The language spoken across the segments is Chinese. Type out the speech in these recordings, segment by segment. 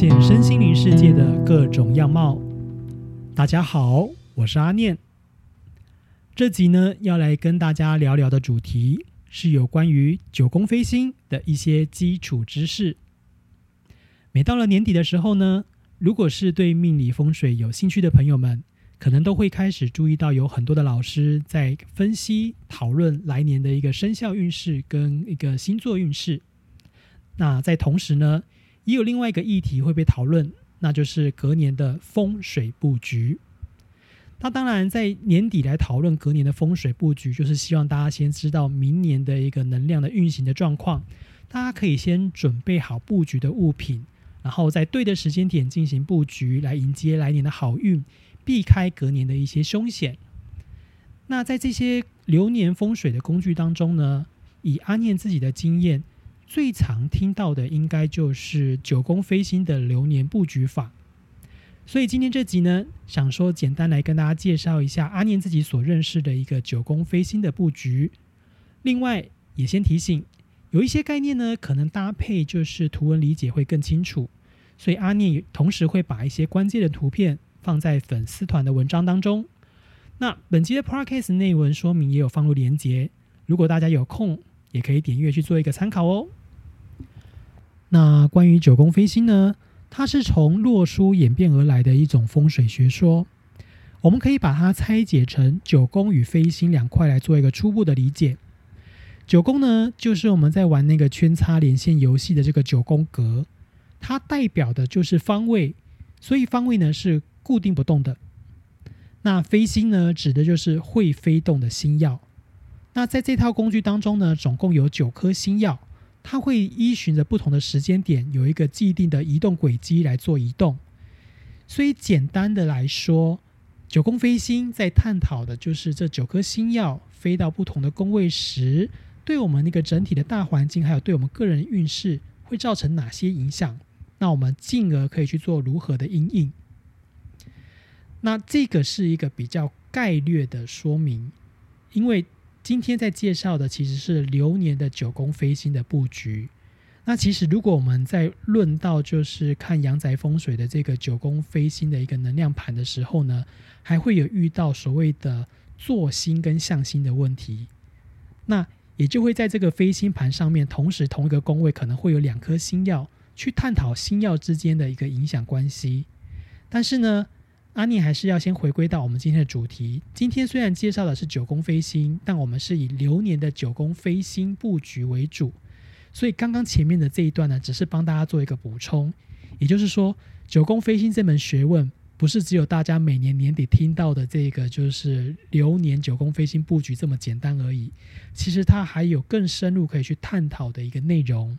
现身心灵世界的各种样貌。大家好，我是阿念。这集呢，要来跟大家聊聊的主题是有关于九宫飞星的一些基础知识。每到了年底的时候呢，如果是对命理风水有兴趣的朋友们，可能都会开始注意到有很多的老师在分析讨论来年的一个生肖运势跟一个星座运势。那在同时呢，也有另外一个议题会被讨论，那就是隔年的风水布局。那当然，在年底来讨论隔年的风水布局，就是希望大家先知道明年的一个能量的运行的状况，大家可以先准备好布局的物品，然后在对的时间点进行布局，来迎接来年的好运，避开隔年的一些凶险。那在这些流年风水的工具当中呢，以阿念自己的经验，最常听到的应该就是九宫飞星的流年布局法。所以今天这集呢，想说简单来跟大家介绍一下阿念自己所认识的一个九宫飞星的布局。另外也先提醒，有一些概念呢，可能搭配就是图文理解会更清楚。所以阿念也同时会把一些关键的图片放在粉丝团的文章当中。那本集的 podcast 内文说明也有放入连结，如果大家有空，也可以点阅去做一个参考哦。那关于九宫飞星呢？它是从洛书演变而来的一种风水学说，我们可以把它拆解成九宫与飞星两块来做一个初步的理解。九宫呢，就是我们在玩那个圈叉连线游戏的这个九宫格，它代表的就是方位，所以方位呢是固定不动的。那飞星呢，指的就是会飞动的星耀。那在这套工具当中呢，总共有九颗星耀。它会依循着不同的时间点，有一个既定的移动轨迹来做移动。所以简单的来说，九宫飞星在探讨的就是这九颗星耀飞到不同的宫位时，对我们那个整体的大环境，还有对我们个人运势会造成哪些影响？那我们进而可以去做如何的应应。那这个是一个比较概略的说明，因为。今天在介绍的其实是流年的九宫飞星的布局。那其实如果我们在论到就是看阳宅风水的这个九宫飞星的一个能量盘的时候呢，还会有遇到所谓的坐星跟向星的问题。那也就会在这个飞星盘上面，同时同一个宫位可能会有两颗星耀，去探讨星耀之间的一个影响关系。但是呢？阿尼还是要先回归到我们今天的主题。今天虽然介绍的是九宫飞星，但我们是以流年的九宫飞星布局为主，所以刚刚前面的这一段呢，只是帮大家做一个补充。也就是说，九宫飞星这门学问，不是只有大家每年年底听到的这个就是流年九宫飞星布局这么简单而已。其实它还有更深入可以去探讨的一个内容。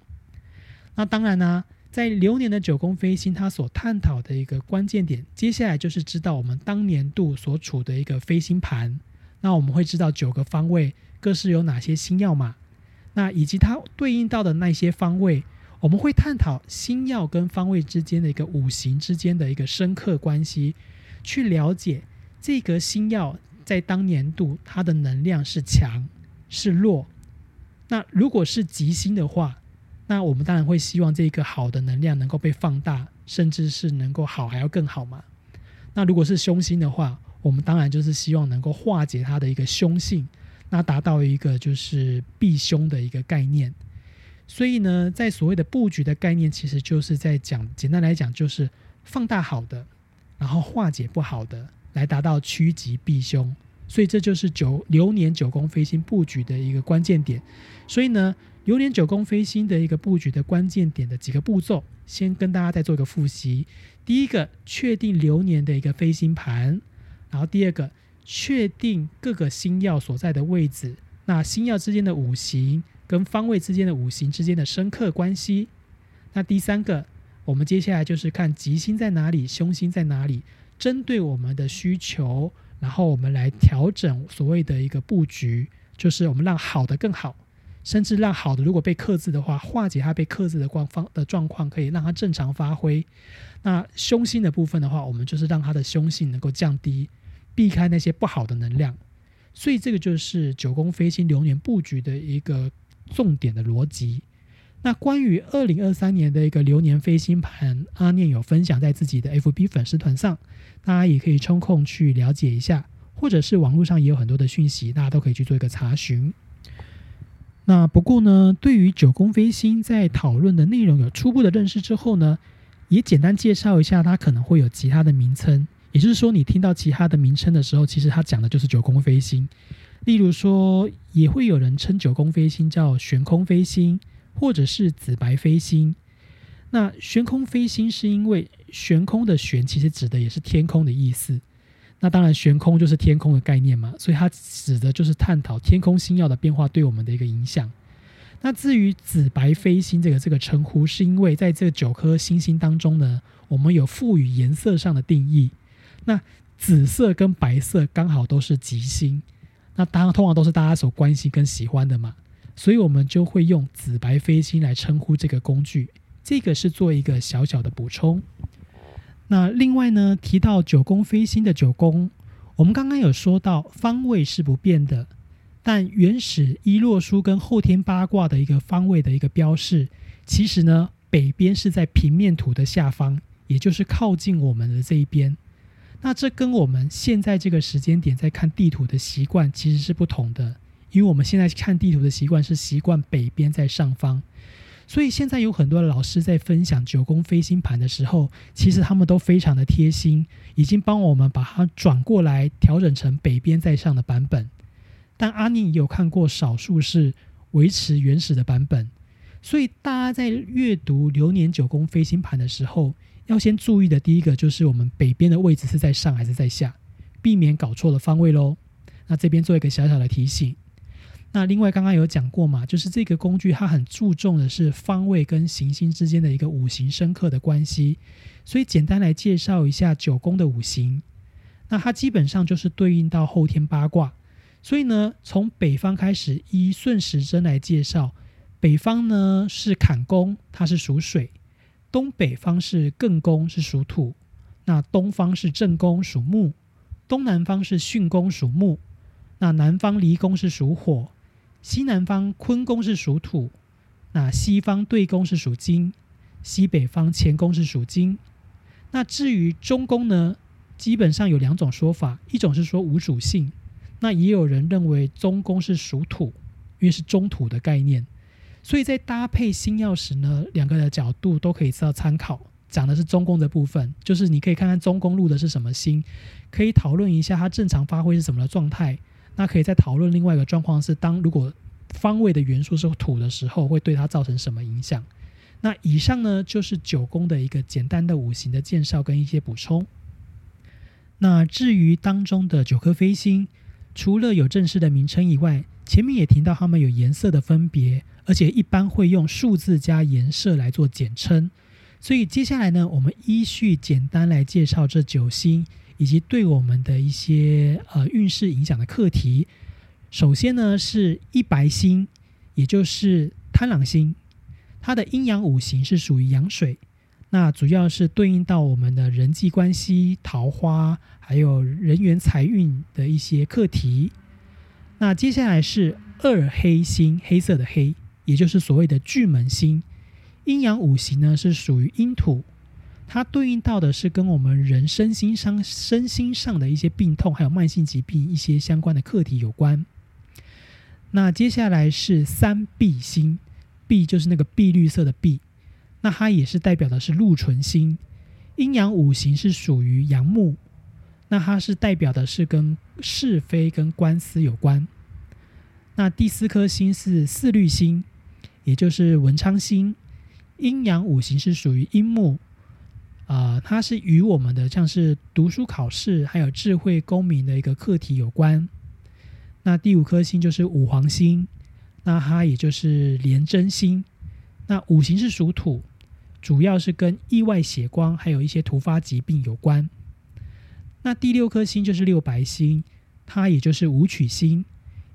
那当然呢。在流年的九宫飞星，它所探讨的一个关键点，接下来就是知道我们当年度所处的一个飞星盘。那我们会知道九个方位各是有哪些星耀嘛？那以及它对应到的那些方位，我们会探讨星耀跟方位之间的一个五行之间的一个深刻关系，去了解这个星耀在当年度它的能量是强是弱。那如果是吉星的话，那我们当然会希望这个好的能量能够被放大，甚至是能够好还要更好嘛。那如果是凶星的话，我们当然就是希望能够化解它的一个凶性，那达到一个就是避凶的一个概念。所以呢，在所谓的布局的概念，其实就是在讲，简单来讲就是放大好的，然后化解不好的，来达到趋吉避凶。所以这就是九流年九宫飞星布局的一个关键点。所以呢。流年九宫飞星的一个布局的关键点的几个步骤，先跟大家再做一个复习。第一个，确定流年的一个飞星盘；然后第二个，确定各个星耀所在的位置，那星耀之间的五行跟方位之间的五行之间的深刻关系。那第三个，我们接下来就是看吉星在哪里，凶星在哪里，针对我们的需求，然后我们来调整所谓的一个布局，就是我们让好的更好。甚至让好的，如果被克制的话，化解它被克制的光方的状况，可以让它正常发挥。那凶星的部分的话，我们就是让它的凶性能够降低，避开那些不好的能量。所以这个就是九宫飞星流年布局的一个重点的逻辑。那关于二零二三年的一个流年飞星盘，阿念有分享在自己的 FB 粉丝团上，大家也可以抽空去了解一下，或者是网络上也有很多的讯息，大家都可以去做一个查询。那不过呢，对于九宫飞星在讨论的内容有初步的认识之后呢，也简单介绍一下它可能会有其他的名称，也就是说，你听到其他的名称的时候，其实它讲的就是九宫飞星。例如说，也会有人称九宫飞星叫悬空飞星。或者是紫白飞星，那悬空飞星是因为悬空的悬其实指的也是天空的意思。那当然，悬空就是天空的概念嘛，所以它指的就是探讨天空星耀的变化对我们的一个影响。那至于紫白飞星这个这个称呼，是因为在这九颗星星当中呢，我们有赋予颜色上的定义。那紫色跟白色刚好都是吉星，那当然通常都是大家所关心跟喜欢的嘛。所以我们就会用紫白飞星来称呼这个工具，这个是做一个小小的补充。那另外呢，提到九宫飞星的九宫，我们刚刚有说到方位是不变的，但原始一洛书跟后天八卦的一个方位的一个标示，其实呢，北边是在平面图的下方，也就是靠近我们的这一边。那这跟我们现在这个时间点在看地图的习惯其实是不同的。因为我们现在看地图的习惯是习惯北边在上方，所以现在有很多老师在分享九宫飞星盘的时候，其实他们都非常的贴心，已经帮我们把它转过来调整成北边在上的版本。但阿宁有看过少数是维持原始的版本，所以大家在阅读流年九宫飞星盘的时候，要先注意的第一个就是我们北边的位置是在上还是在下，避免搞错了方位喽。那这边做一个小小的提醒。那另外刚刚有讲过嘛，就是这个工具它很注重的是方位跟行星之间的一个五行深刻的关系，所以简单来介绍一下九宫的五行。那它基本上就是对应到后天八卦，所以呢，从北方开始依顺时针来介绍，北方呢是坎宫，它是属水；东北方是艮宫，是属土；那东方是正宫，属木；东南方是巽宫，属木；那南方离宫是属火。西南方坤宫是属土，那西方对宫是属金，西北方乾宫是属金。那至于中宫呢，基本上有两种说法，一种是说无主性，那也有人认为中宫是属土，因为是中土的概念。所以在搭配星耀时呢，两个的角度都可以做参考。讲的是中宫的部分，就是你可以看看中宫录的是什么星，可以讨论一下它正常发挥是什么的状态。那可以再讨论另外一个状况是，当如果方位的元素是土的时候，会对它造成什么影响？那以上呢就是九宫的一个简单的五行的介绍跟一些补充。那至于当中的九颗飞星，除了有正式的名称以外，前面也提到它们有颜色的分别，而且一般会用数字加颜色来做简称。所以接下来呢，我们依序简单来介绍这九星。以及对我们的一些呃运势影响的课题，首先呢是一白星，也就是贪狼星，它的阴阳五行是属于阳水，那主要是对应到我们的人际关系、桃花，还有人员财运的一些课题。那接下来是二黑星，黑色的黑，也就是所谓的巨门星，阴阳五行呢是属于阴土。它对应到的是跟我们人身心上、身心上的一些病痛，还有慢性疾病一些相关的课题有关。那接下来是三碧星，碧就是那个碧绿色的碧，那它也是代表的是禄存星，阴阳五行是属于阳木，那它是代表的是跟是非跟官司有关。那第四颗星是四绿星，也就是文昌星，阴阳五行是属于阴木。啊，它是与我们的像是读书考试，还有智慧公民的一个课题有关。那第五颗星就是五黄星，那它也就是廉贞星。那五行是属土，主要是跟意外血光，还有一些突发疾病有关。那第六颗星就是六白星，它也就是武曲星，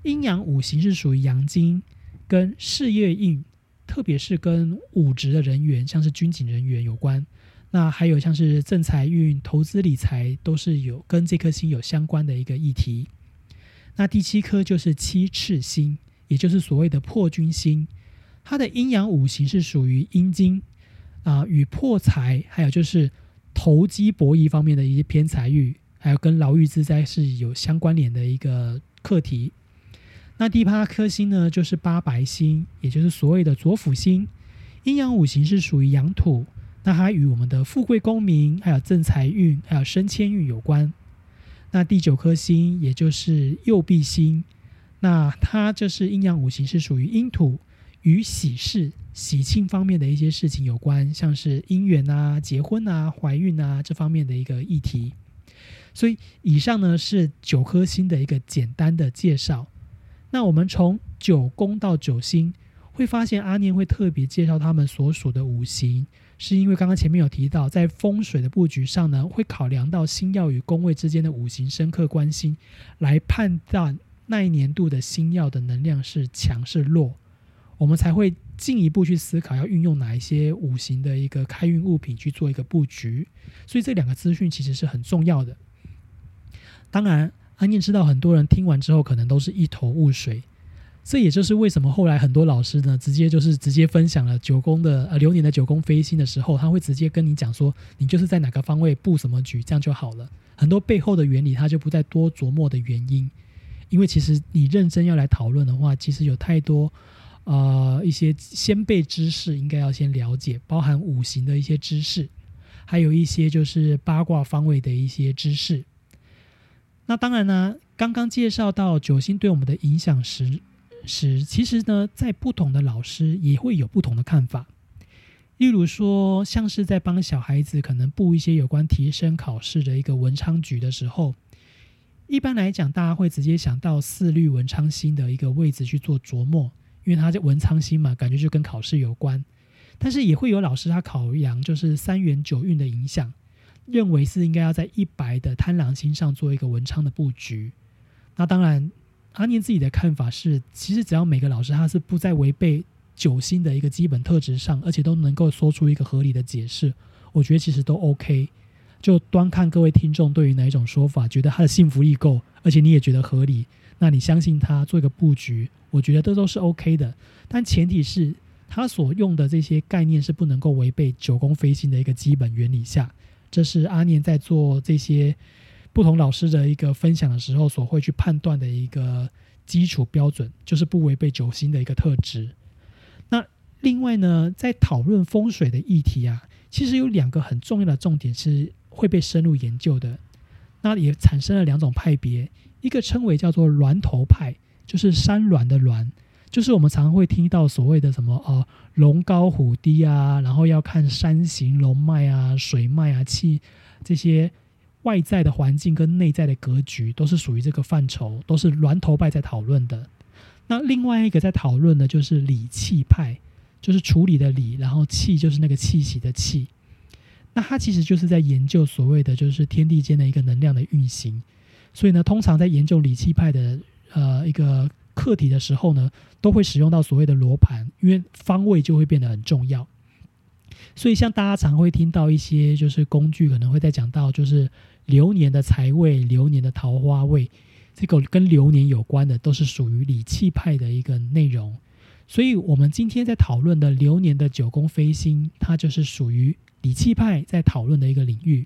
阴阳五行是属于阳金，跟事业运，特别是跟武职的人员，像是军警人员有关。那还有像是正财运、投资理财，都是有跟这颗星有相关的一个议题。那第七颗就是七赤星，也就是所谓的破军星，它的阴阳五行是属于阴金啊，与破财，还有就是投机博弈方面的一些偏财运，还有跟牢狱之灾是有相关联的一个课题。那第八颗星呢，就是八白星，也就是所谓的左辅星，阴阳五行是属于阳土，那它与我们的富贵功名、还有正财运、还有升迁运有关。那第九颗星，也就是右弼星，那它就是阴阳五行是属于阴土。与喜事、喜庆方面的一些事情有关，像是姻缘啊、结婚啊、怀孕啊这方面的一个议题。所以以上呢是九颗星的一个简单的介绍。那我们从九宫到九星，会发现阿念会特别介绍他们所属的五行，是因为刚刚前面有提到，在风水的布局上呢，会考量到星耀与宫位之间的五行深刻关系，来判断那一年度的星耀的能量是强是弱。我们才会进一步去思考要运用哪一些五行的一个开运物品去做一个布局，所以这两个资讯其实是很重要的。当然，安念知道很多人听完之后可能都是一头雾水，这也就是为什么后来很多老师呢，直接就是直接分享了九宫的呃流年的九宫飞星的时候，他会直接跟你讲说，你就是在哪个方位布什么局，这样就好了。很多背后的原理他就不再多琢磨的原因，因为其实你认真要来讨论的话，其实有太多。呃，一些先辈知识应该要先了解，包含五行的一些知识，还有一些就是八卦方位的一些知识。那当然呢，刚刚介绍到九星对我们的影响时，时其实呢，在不同的老师也会有不同的看法。例如说，像是在帮小孩子可能布一些有关提升考试的一个文昌局的时候，一般来讲，大家会直接想到四律文昌星的一个位置去做琢磨。因为他在文昌星嘛，感觉就跟考试有关，但是也会有老师他考量就是三元九运的影响，认为是应该要在一白的贪狼星上做一个文昌的布局。那当然，阿念自己的看法是，其实只要每个老师他是不在违背九星的一个基本特质上，而且都能够说出一个合理的解释，我觉得其实都 OK。就端看各位听众对于哪一种说法，觉得他的信服力够，而且你也觉得合理。那你相信他做一个布局，我觉得这都是 OK 的，但前提是他所用的这些概念是不能够违背九宫飞星的一个基本原理下。这是阿念在做这些不同老师的一个分享的时候所会去判断的一个基础标准，就是不违背九星的一个特质。那另外呢，在讨论风水的议题啊，其实有两个很重要的重点是会被深入研究的，那也产生了两种派别。一个称为叫做峦头派，就是山峦的峦，就是我们常常会听到所谓的什么呃龙高虎低啊，然后要看山形龙脉啊、水脉啊、气这些外在的环境跟内在的格局，都是属于这个范畴，都是峦头派在讨论的。那另外一个在讨论的就是理气派，就是处理的理，然后气就是那个气息的气。那它其实就是在研究所谓的就是天地间的一个能量的运行。所以呢，通常在研究理气派的呃一个课题的时候呢，都会使用到所谓的罗盘，因为方位就会变得很重要。所以像大家常会听到一些就是工具，可能会在讲到就是流年的财位、流年的桃花位，这个跟流年有关的都是属于理气派的一个内容。所以我们今天在讨论的流年的九宫飞星，它就是属于理气派在讨论的一个领域。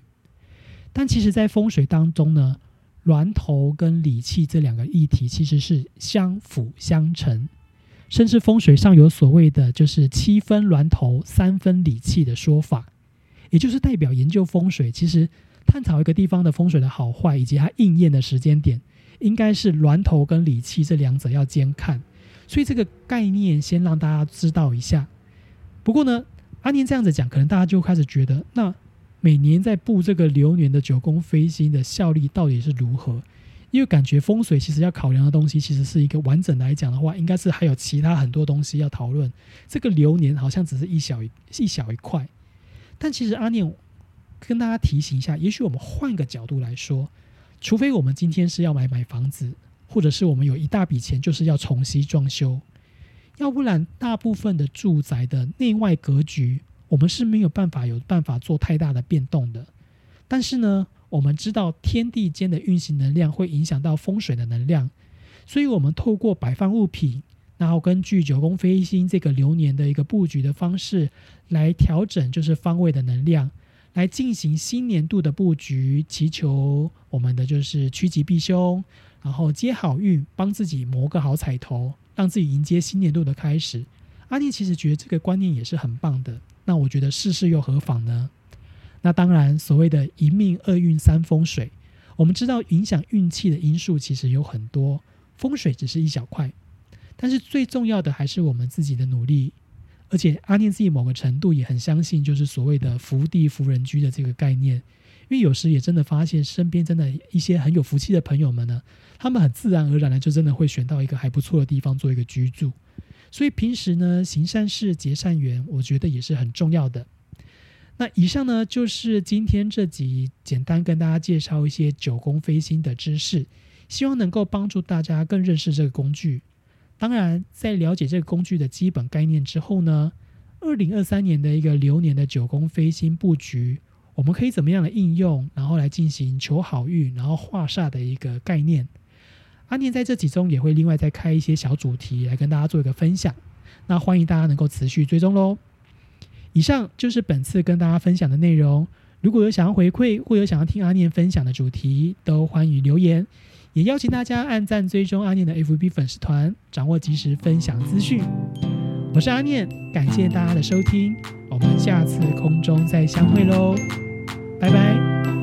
但其实，在风水当中呢。峦头跟理气这两个议题其实是相辅相成，甚至风水上有所谓的就是七分峦头三分理气的说法，也就是代表研究风水，其实探讨一个地方的风水的好坏以及它应验的时间点，应该是峦头跟理气这两者要兼看。所以这个概念先让大家知道一下。不过呢，阿年这样子讲，可能大家就开始觉得那。每年在布这个流年的九宫飞星的效力到底是如何？因为感觉风水其实要考量的东西，其实是一个完整来讲的话，应该是还有其他很多东西要讨论。这个流年好像只是一小一小一块，但其实阿念跟大家提醒一下，也许我们换个角度来说，除非我们今天是要买买房子，或者是我们有一大笔钱就是要重新装修，要不然大部分的住宅的内外格局。我们是没有办法有办法做太大的变动的，但是呢，我们知道天地间的运行能量会影响到风水的能量，所以我们透过摆放物品，然后根据九宫飞星这个流年的一个布局的方式来调整，就是方位的能量，来进行新年度的布局，祈求我们的就是趋吉避凶，然后接好运，帮自己谋个好彩头，让自己迎接新年度的开始。阿念其实觉得这个观念也是很棒的。那我觉得世事又何妨呢？那当然，所谓的一命二运三风水，我们知道影响运气的因素其实有很多，风水只是一小块。但是最重要的还是我们自己的努力，而且阿念自己某个程度也很相信，就是所谓的福地福人居的这个概念。因为有时也真的发现，身边真的一些很有福气的朋友们呢，他们很自然而然的就真的会选到一个还不错的地方做一个居住。所以平时呢，行善事结善缘，我觉得也是很重要的。那以上呢，就是今天这集简单跟大家介绍一些九宫飞星的知识，希望能够帮助大家更认识这个工具。当然，在了解这个工具的基本概念之后呢，二零二三年的一个流年的九宫飞星布局，我们可以怎么样的应用，然后来进行求好运，然后化煞的一个概念。阿念在这集中也会另外再开一些小主题来跟大家做一个分享，那欢迎大家能够持续追踪喽。以上就是本次跟大家分享的内容，如果有想要回馈或有想要听阿念分享的主题，都欢迎留言。也邀请大家按赞追踪阿念的 FB 粉丝团，掌握及时分享资讯。我是阿念，感谢大家的收听，我们下次空中再相会喽，拜拜。